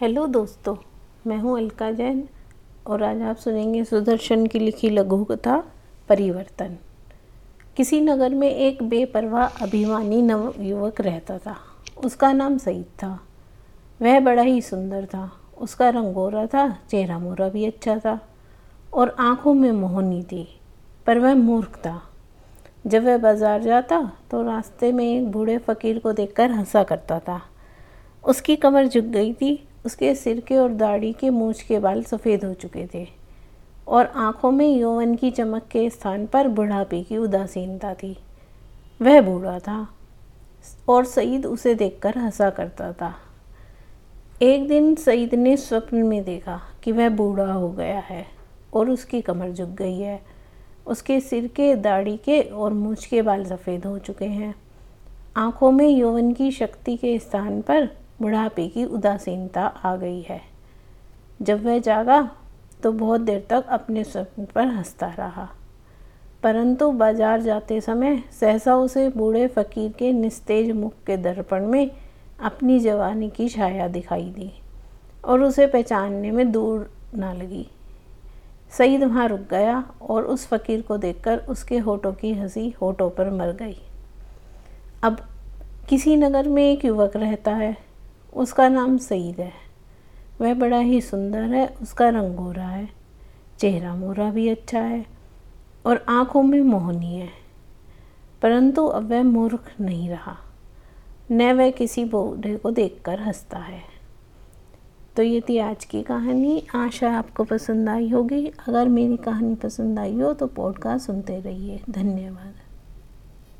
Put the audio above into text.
Hello दोस्तों, मैं हूँ अलका जैन और आज आप सुनेंगे सुदर्शन की लिखी लघु कथा परिवर्तन। किसी नगर में एक बेपरवाह अभिमानी नव युवक रहता था। उसका नाम सईद था। वह बड़ा ही सुंदर था। उसका रंग गोरा था, चेहरा मोरा भी अच्छा था और आँखों में मोहनी थी, पर वह मूर्ख था। जब वह बाज़ार जाता तो रास्ते में एक बूढ़े फ़कीर को देखकर हंसा करता था। उसकी कमर झुक गई थी उसके सिर के और दाढ़ी के मूछ के बाल सफ़ेद हो चुके थे और आँखों में यौवन की चमक के स्थान पर बुढ़ापे की उदासीनता थी। वह बूढ़ा था और सईद उसे देखकर हंसा करता था। एक दिन सईद ने स्वप्न में देखा कि वह बूढ़ा हो गया है और उसकी कमर झुक गई है। उसके सिर के, दाढ़ी के और मूछ के बाल सफ़ेद हो चुके हैं। आँखों में यौवन की शक्ति के स्थान पर बुढ़ापे की उदासीनता आ गई है। जब वह जागा तो बहुत देर तक अपने स्वप्न पर हंसता रहा। परंतु बाज़ार जाते समय सहसा उसे बूढ़े फकीर के निस्तेज मुख के दर्पण में अपनी जवानी की छाया दिखाई दी और उसे पहचानने में दूर ना लगी। सईद वहाँ रुक गया और उस फकीर को देखकर उसके होठों की हँसी होठों पर मर गई। अब किसी नगर में एक युवक रहता है। उसका नाम सईद है। वह बड़ा ही सुंदर है, उसका रंग गोरा है, चेहरा मोरा भी अच्छा है और आँखों में मोहनी है। परंतु अब वह मूर्ख नहीं रहा, न वह किसी बूढ़े को देखकर हंसता है। तो ये थी आज की कहानी। आशा आपको पसंद आई होगी। अगर मेरी कहानी पसंद आई हो तो पॉडकास्ट सुनते रहिए। धन्यवाद।